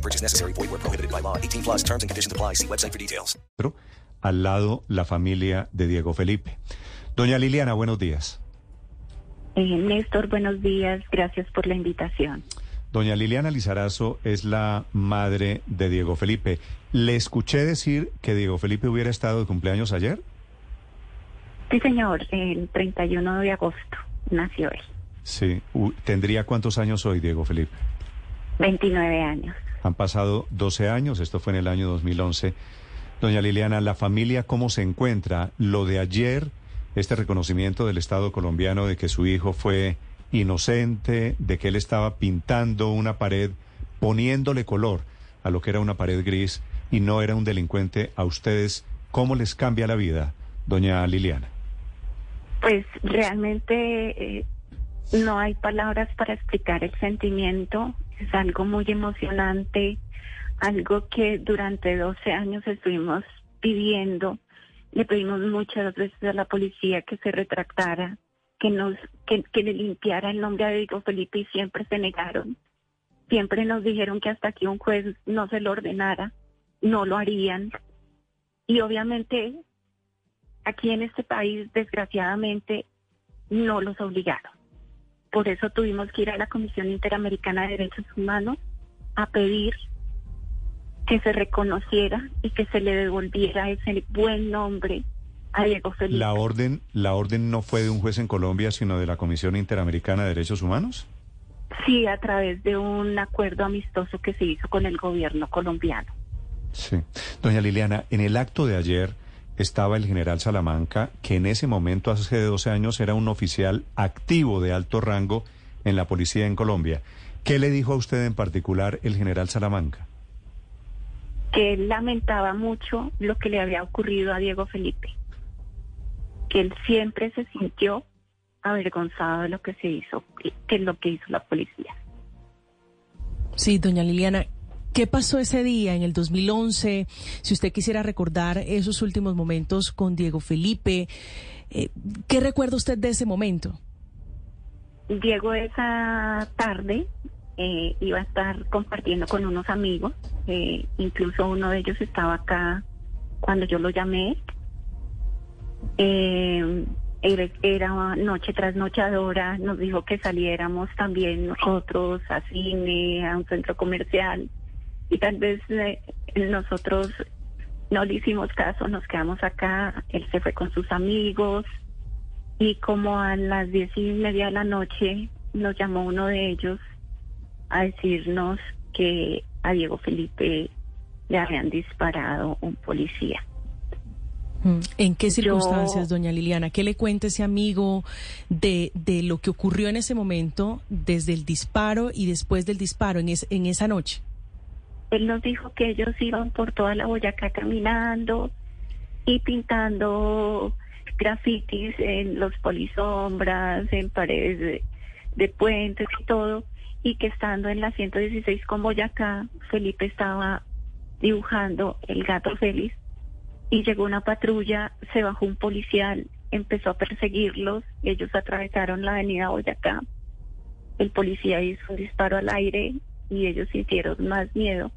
No purchase necessary. Void where prohibited by law. 18 plus terms and conditions apply. See website for details. Al lado, la familia de Diego Felipe. Doña Liliana, buenos días. Eh, Néstor, buenos días. Gracias por la invitación. Doña Liliana Lizarazo es la madre de Diego Felipe. ¿Le escuché decir que Diego Felipe hubiera estado de cumpleaños ayer? Sí, señor. El 31 de agosto nació él. Sí. ¿Tendría cuántos años hoy, Diego Felipe? 29 años. Han pasado 12 años, esto fue en el año 2011. Doña Liliana, ¿la familia cómo se encuentra? Lo de ayer, este reconocimiento del Estado colombiano de que su hijo fue inocente, de que él estaba pintando una pared, poniéndole color a lo que era una pared gris y no era un delincuente, a ustedes, ¿cómo les cambia la vida, doña Liliana? Pues realmente eh, no hay palabras para explicar el sentimiento. Es algo muy emocionante, algo que durante 12 años estuvimos pidiendo. Le pedimos muchas veces a la policía que se retractara, que nos que, le limpiara el nombre a Diego Felipe y siempre se negaron. Siempre nos dijeron que hasta que un juez no se lo ordenara, no lo harían. Y obviamente aquí en este país, desgraciadamente, no los obligaron. Por eso tuvimos que ir a la Comisión Interamericana de Derechos Humanos a pedir que se reconociera y que se le devolviera ese buen nombre a Diego Felipe. ¿La orden, ¿La orden no fue de un juez en Colombia, sino de la Comisión Interamericana de Derechos Humanos? Sí, a través de un acuerdo amistoso que se hizo con el gobierno colombiano. Sí. Doña Liliana, en el acto de ayer estaba el general Salamanca, que en ese momento, hace 12 años, era un oficial activo de alto rango en la policía en Colombia. ¿Qué le dijo a usted en particular el general Salamanca? que él lamentaba mucho lo que le había ocurrido a Diego Felipe, que él siempre se sintió avergonzado de lo que se hizo, que es lo que hizo la policía. Sí, doña Liliana, ¿qué pasó ese día en el 2011? Si usted quisiera recordar esos últimos momentos con Diego Felipe, eh, ¿qué recuerda usted de ese momento? Diego esa tarde eh, iba a estar compartiendo con unos amigos, eh, incluso uno de ellos estaba acá cuando yo lo llamé. Eh, era, noche trasnochadora, nos dijo que saliéramos también nosotros a cine, a un centro comercial, y tal vez eh, nosotros no le hicimos caso, nos quedamos acá, él se fue con sus amigos, y como a las diez y media de la noche nos llamó uno de ellos a decirnos que a Diego Felipe le habían disparado un policía. Mm, ¿En qué Yo- circunstancias, doña Liliana? ¿Qué le cuenta ese amigo de, de lo que ocurrió en ese momento, desde el disparo y después del disparo, en, es- en esa noche? Él nos dijo que ellos iban por toda la Boyacá caminando y pintando grafitis en los polisombras, en paredes de, puentes y todo, y que estando en la 116 con Boyacá, Felipe estaba dibujando el gato feliz y llegó una patrulla, se bajó un policial, empezó a perseguirlos, ellos atravesaron la avenida Boyacá, el policía hizo un disparo al aire y ellos sintieron más miedo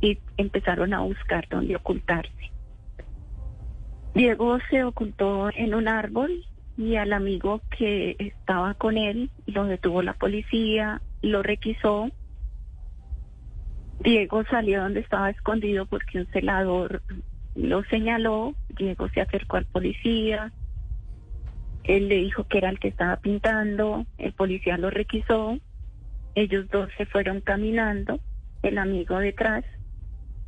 y empezaron a buscar dónde ocultarse. Diego se ocultó en un árbol y al amigo que estaba con él lo detuvo la policía, lo requisó. Diego salió donde estaba escondido porque un celador lo señaló. Diego se acercó al policía. Él le dijo que era el que estaba pintando. El policía lo requisó. Ellos dos se fueron caminando, el amigo detrás.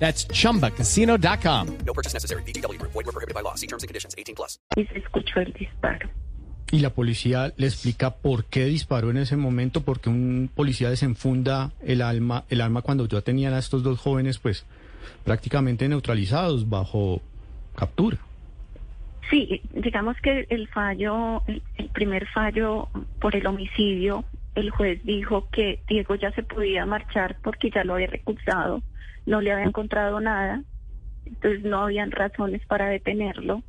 That's chumbacasino.com. No purchase necessary. VGW Group. Void were prohibited by law. See terms and conditions. 18 plus. y se escuchó el disparo. Y la policía le explica por qué disparó en ese momento, porque un policía desenfunda el alma, el arma cuando ya tenían a estos dos jóvenes, pues prácticamente neutralizados bajo captura. Sí, digamos que el fallo, el primer fallo por el homicidio, el juez dijo que Diego ya se podía marchar porque ya lo había recusado, no le había encontrado nada, entonces no habían razones para detenerlo.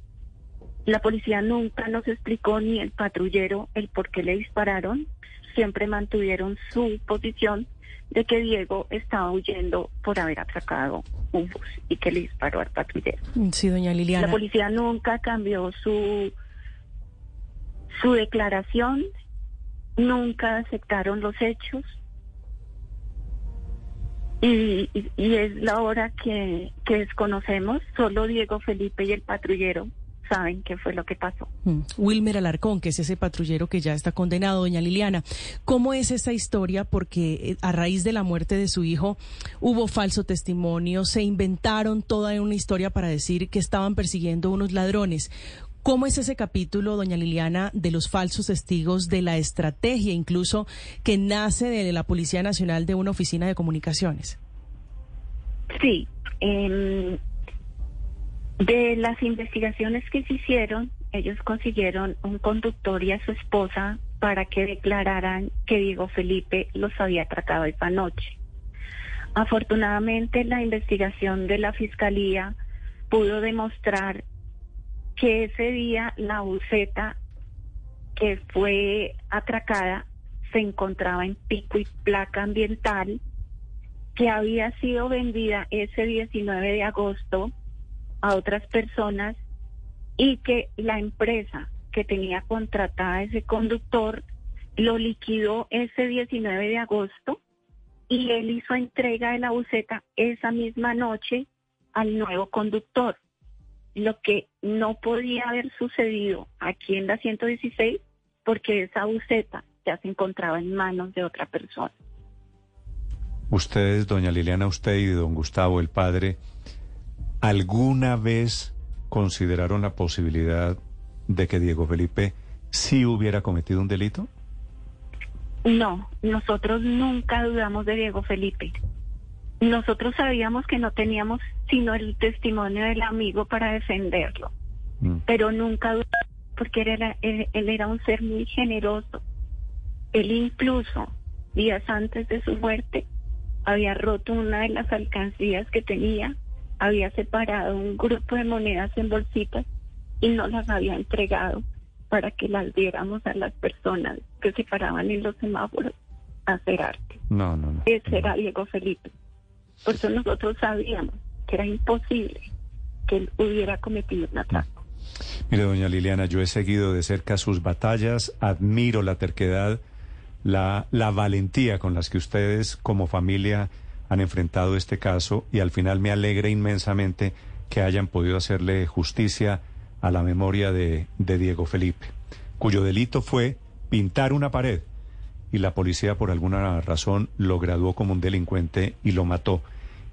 La policía nunca nos explicó ni el patrullero el por qué le dispararon, siempre mantuvieron su posición de que Diego estaba huyendo por haber atracado un bus y que le disparó al patrullero. Sí, doña Liliana. La policía nunca cambió su su declaración, nunca aceptaron los hechos y, y- es la hora que, que desconocemos. Solo Diego Felipe y el patrullero saben qué fue lo que pasó. Mm. Wilmer Alarcón, que es ese patrullero que ya está condenado, doña Liliana. ¿Cómo es esta historia? Porque eh, a raíz de la muerte de su hijo hubo falso testimonio, se inventaron toda una historia para decir que estaban persiguiendo unos ladrones. ¿Cómo es ese capítulo, doña Liliana, de los falsos testigos, de la estrategia incluso que nace de la Policía Nacional de una oficina de comunicaciones? Sí, em, de las investigaciones que se hicieron, ellos consiguieron un conductor y a su esposa para que declararan que Diego Felipe los había atracado esa noche. Afortunadamente, la investigación de la fiscalía pudo demostrar que ese día la buceta que fue atracada se encontraba en pico y placa ambiental que había sido vendida ese 19 de agosto a otras personas y que la empresa que tenía contratada a ese conductor lo liquidó ese 19 de agosto y él hizo entrega de la buceta esa misma noche al nuevo conductor. Lo que no podía haber sucedido aquí en la 116 porque esa buceta ya se encontraba en manos de otra persona. Ustedes, doña Liliana, usted y don Gustavo, el padre, ¿alguna vez consideraron la posibilidad de que Diego Felipe sí hubiera cometido un delito? No, nosotros nunca dudamos de Diego Felipe. Nosotros sabíamos que no teníamos sino el testimonio del amigo para defenderlo, Mm. pero nunca dudamos porque él era, él, él era un ser muy generoso. Él incluso, días antes de su muerte, había roto una de las alcancías que tenía, había separado un grupo de monedas en bolsitas y nos las había entregado para que las diéramos a las personas que se paraban en los semáforos a hacer arte. No, no, no. Ese era Diego Felipe. Por eso nosotros sabíamos que era imposible que él hubiera cometido un atraco. Mire, doña Liliana, yo he seguido de cerca sus batallas, admiro la terquedad, la, la valentía con las que ustedes como familia han enfrentado este caso y al final me alegra inmensamente que hayan podido hacerle justicia a la memoria de, de Diego Felipe, cuyo delito fue pintar una pared y la policía por alguna razón lo graduó como un delincuente y lo mató.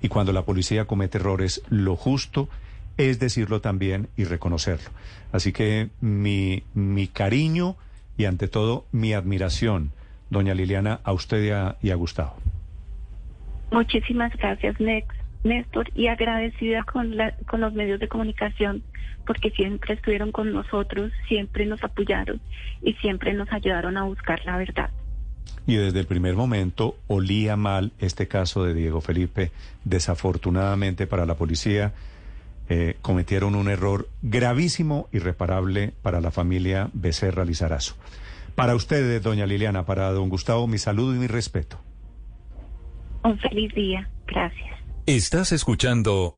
Y cuando la policía comete errores, lo justo es decirlo también y reconocerlo. Así que mi, mi cariño y ante todo mi admiración, doña Liliana, a usted y a, y a Gustavo. Muchísimas gracias, Néstor, y agradecida con, la, con los medios de comunicación porque siempre estuvieron con nosotros, siempre nos apoyaron y siempre nos ayudaron a buscar la verdad. Y desde el primer momento olía mal este caso de Diego Felipe. Desafortunadamente para la policía eh, cometieron un error gravísimo, irreparable para la familia Becerra Lizarazo. Para ustedes, doña Liliana, para don Gustavo, mi saludo y mi respeto. Un feliz día. Gracias. Estás escuchando